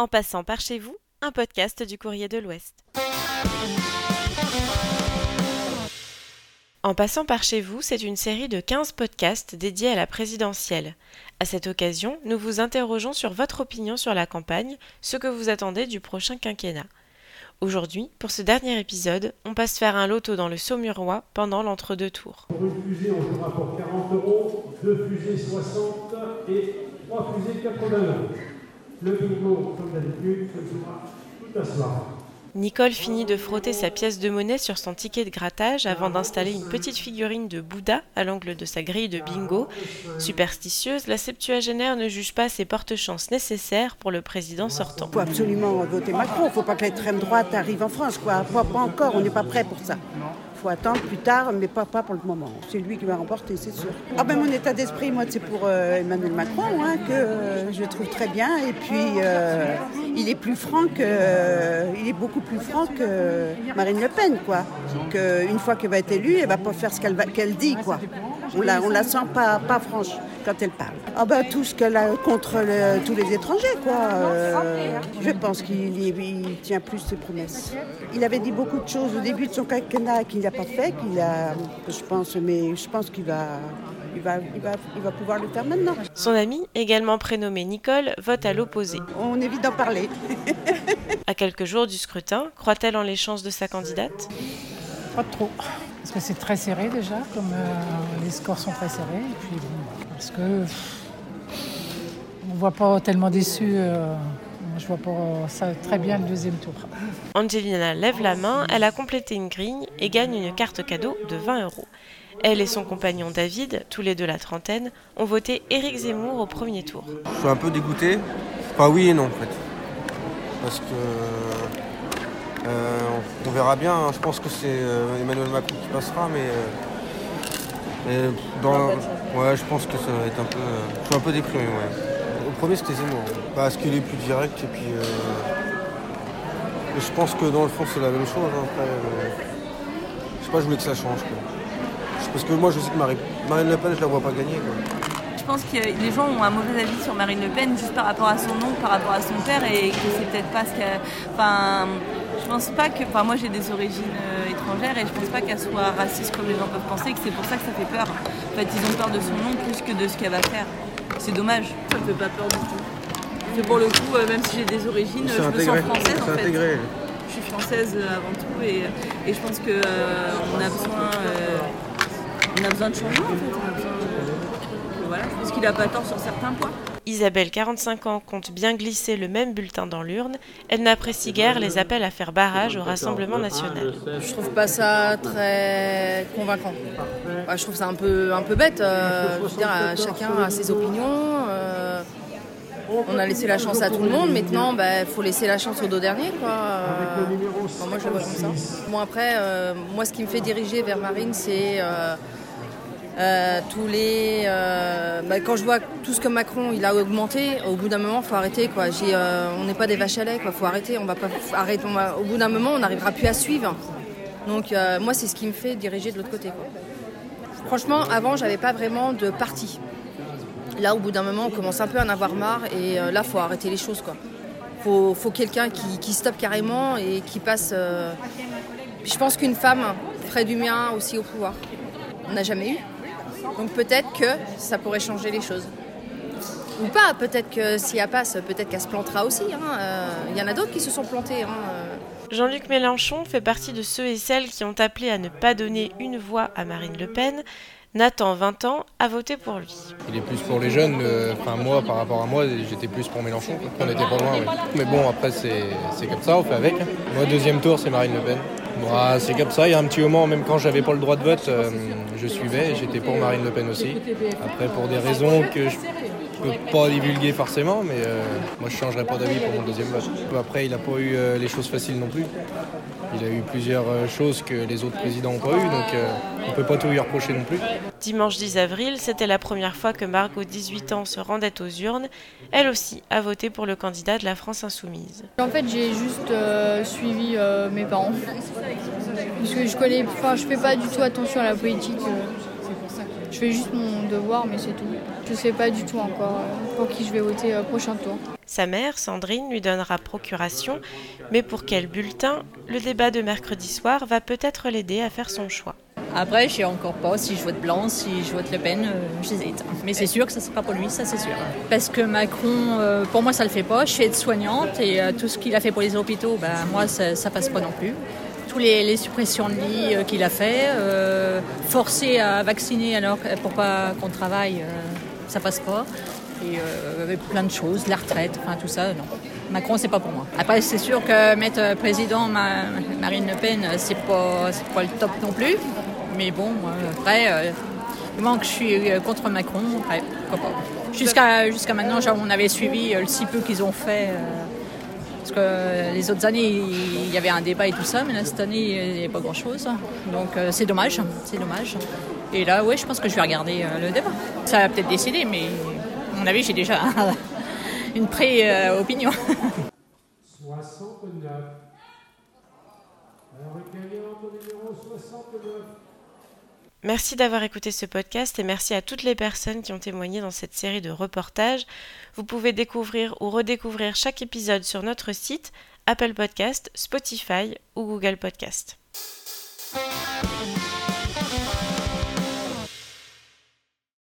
En passant par chez vous, un podcast du Courrier de l'Ouest. En passant par chez vous, c'est une série de 15 podcasts dédiés à la présidentielle. À cette occasion, nous vous interrogeons sur votre opinion sur la campagne, ce que vous attendez du prochain quinquennat. Aujourd'hui, pour ce dernier épisode, on passe faire un loto dans le Saumurois pendant l'entre-deux tours. Une fusée, on jouera pour 40 euros, deux fusées 60 et trois fusées 80 euros. Le bingo, comme d'habitude, se jouera tout à soir. Nicole finit de frotter sa pièce de monnaie sur son ticket de grattage avant d'installer une petite figurine de Bouddha à l'angle de sa grille de bingo. Superstitieuse, la septuagénaire ne juge pas ses porte-chances nécessaires pour le président sortant. Il faut absolument voter Macron. Il ne faut pas que l'extrême droite arrive en France. Quoi. Pas, pas encore, on n'est pas prêt pour ça. Faut attendre plus tard, mais pas, pas pour le moment. C'est lui qui va remporter, c'est sûr. Ah ben mon état d'esprit, moi, c'est pour euh, Emmanuel Macron, hein, que euh, je trouve très bien. Et puis, euh, il est plus franc que, il est beaucoup plus franc que Marine Le Pen, quoi. Que une fois qu'elle va être élue, elle va pas faire ce qu'elle dit, quoi. On la, on la sent pas, pas franche quand elle parle. Ah ben tout ce qu'elle a contre le- tous les étrangers, quoi. Euh, je pense qu'il il- il tient plus ses promesses. Il avait dit beaucoup de choses au début de son quinquennat qu'il n'a pas fait, qu'il a, je pense, mais je pense qu'il va, il va, il va, il va pouvoir le faire maintenant. Son amie, également prénommée Nicole, vote à l'opposé. On évite d'en parler. À quelques jours du scrutin, croit-elle en les chances de sa candidate? Pas trop. Parce que c'est très serré déjà, comme euh, les scores sont très serrés. Et puis bon, parce que on ne voit pas tellement déçu. euh, je vois pas ça très bien le deuxième tour. Angelina lève la main, elle a complété une grille et gagne une carte cadeau de 20 euros. Elle et son compagnon David, tous les deux la trentaine, ont voté Éric Zemmour au premier tour. Je suis un peu dégoûté. Enfin oui et non en fait. Parce que euh, on verra bien. hein. Je pense que c'est euh, Emmanuel Macron qui passera, mais, euh, dans, ouais, je pense que ça va être un peu. euh, je suis un peu déprimé. Ouais. Au premier c'était Zemmour, parce qu'il est plus direct et puis. euh, et je pense que dans le fond c'est la même chose. hein. Après, euh, je sais pas, je voulais que ça change. quoi. Parce que moi je sais que Marie- Marine Le Pen je la vois pas gagner. quoi. Je pense que les gens ont un mauvais avis sur Marine Le Pen juste par rapport à son nom, par rapport à son père et que c'est peut-être pas ce qu'elle. Enfin, je pense pas que. Enfin, moi j'ai des origines euh, étrangères et je pense pas qu'elle soit raciste comme les gens peuvent penser, que c'est pour ça que ça fait peur. En fait, ils ont peur de son nom plus que de ce qu'elle va faire. C'est dommage, ça me fait pas peur du tout. Mais pour le coup, euh, même si j'ai des origines, je me sens française en fait. intégré. Je suis française euh, avant tout et, et je pense qu'on a besoin, euh, on a besoin de changement en fait. On a besoin de- voilà, je pense qu'il a pas tort sur certains points. Isabelle, 45 ans, compte bien glisser le même bulletin dans l'urne. Elle n'apprécie guère les appels à faire barrage au Rassemblement national. Je trouve pas ça très convaincant. Je trouve ça un peu, un peu bête. euh, euh, chacun a ses opinions. euh, on a laissé la chance à tout le monde. Maintenant, il faut laisser la chance. Quoi. Euh, enfin, moi, je vois comme ça. Bon, après, moi, ce qui me fait diriger vers Marine, c'est euh, tous les. euh, bah, quand je vois tout ce que Macron il a augmenté, au bout d'un moment, faut arrêter. Quoi. Euh, on n'est pas des vaches à lait. Quoi. Faut arrêter. On va pas arrêter. au bout d'un moment, on n'arrivera plus à suivre. Donc moi, c'est ce qui me fait diriger de l'autre côté. Franchement, avant, j'avais pas vraiment de parti. Là, au bout d'un moment, on commence un peu à en avoir marre et là, faut arrêter les choses. Quoi. Faut, faut quelqu'un qui, qui stoppe carrément et qui passe. Je pense qu'une femme ferait du bien aussi au pouvoir. On n'a jamais eu. Donc peut-être que ça pourrait changer les choses. Ou pas, peut-être que si elle passe, peut-être qu'elle se plantera aussi. hein. Euh, Il y en a d'autres qui se sont plantés. hein. Euh, Jean-Luc Mélenchon fait partie de ceux et celles qui ont appelé à ne pas donner une voix à Marine Le Pen. Nathan, 20 ans, a voté pour lui. Il est plus pour les jeunes. euh, Enfin, moi, par rapport à moi, j'étais plus pour Mélenchon. On était pas loin, oui. Mais bon, après, c'est c'est comme ça, on fait avec. Moi, deuxième tour, c'est Marine Le Pen. Bah, c'est comme ça. Il y a un petit moment, même quand j'avais pas le droit de vote, euh, je suivais. J'étais pour Marine Le Pen aussi. Après, pour des raisons que je peux pas divulguer forcément, mais euh, moi, je changerai pas d'avis pour mon deuxième vote. Après, il a pas eu euh, les choses faciles non plus. Il a eu plusieurs euh, choses que les autres présidents n'ont pas eu, donc euh, on peut pas tout lui reprocher non plus. Dimanche 10 avril, c'était la première fois que Margot, 18 ans, se rendait aux urnes. Elle aussi a voté pour le candidat de la France insoumise. En fait, j'ai juste euh, suivi euh, mes parents. Parce que je connais, enfin, je fais pas du tout attention à la politique. Euh. Je fais juste mon devoir, mais c'est tout. Je sais pas du tout encore euh, pour qui je vais voter au prochain tour. Sa mère, Sandrine, lui donnera procuration, mais pour quel bulletin Le débat de mercredi soir va peut-être l'aider à faire son choix. Après, je sais encore pas si je vote blanc, si je vote Le Pen, euh, j'hésite. Mais c'est sûr que ça ne sera pas pour lui, ça c'est sûr. Parce que Macron, euh, pour moi, ça le fait pas. Je suis aide-soignante et euh, tout ce qu'il a fait pour les hôpitaux, ben, moi, ça, ça passe pas non plus. Les, suppressions de lits euh, qu'il a fait, euh, forcer à vacciner alors pour pas qu'on travaille, euh, ça passe pas. Et euh, plein de choses, la retraite, enfin tout ça, non. Macron, c'est pas pour moi. Après, c'est sûr que mettre euh, président Ma- Marine Le Pen, euh, c'est pas, pas le top non plus. Mais bon, moi, après, euh, moment que je suis euh, contre Macron, après, pas. Jusqu'à jusqu'à maintenant, on avait suivi euh, le si peu qu'ils ont fait. Parce que les autres années, il y avait un débat et tout ça, mais là, cette année, il n'y a pas grand-chose. Donc euh, c'est dommage, c'est dommage. Et là, ouais, je pense que je vais regarder euh, le débat. Ça va peut-être décider, mais à mon avis, j'ai déjà une pré-opinion. 69. Alors, numéro 69. Merci d'avoir écouté ce podcast et merci à toutes les personnes qui ont témoigné dans cette série de reportages. Vous pouvez découvrir ou redécouvrir chaque épisode sur notre site, Apple Podcast, Spotify ou Google Podcast.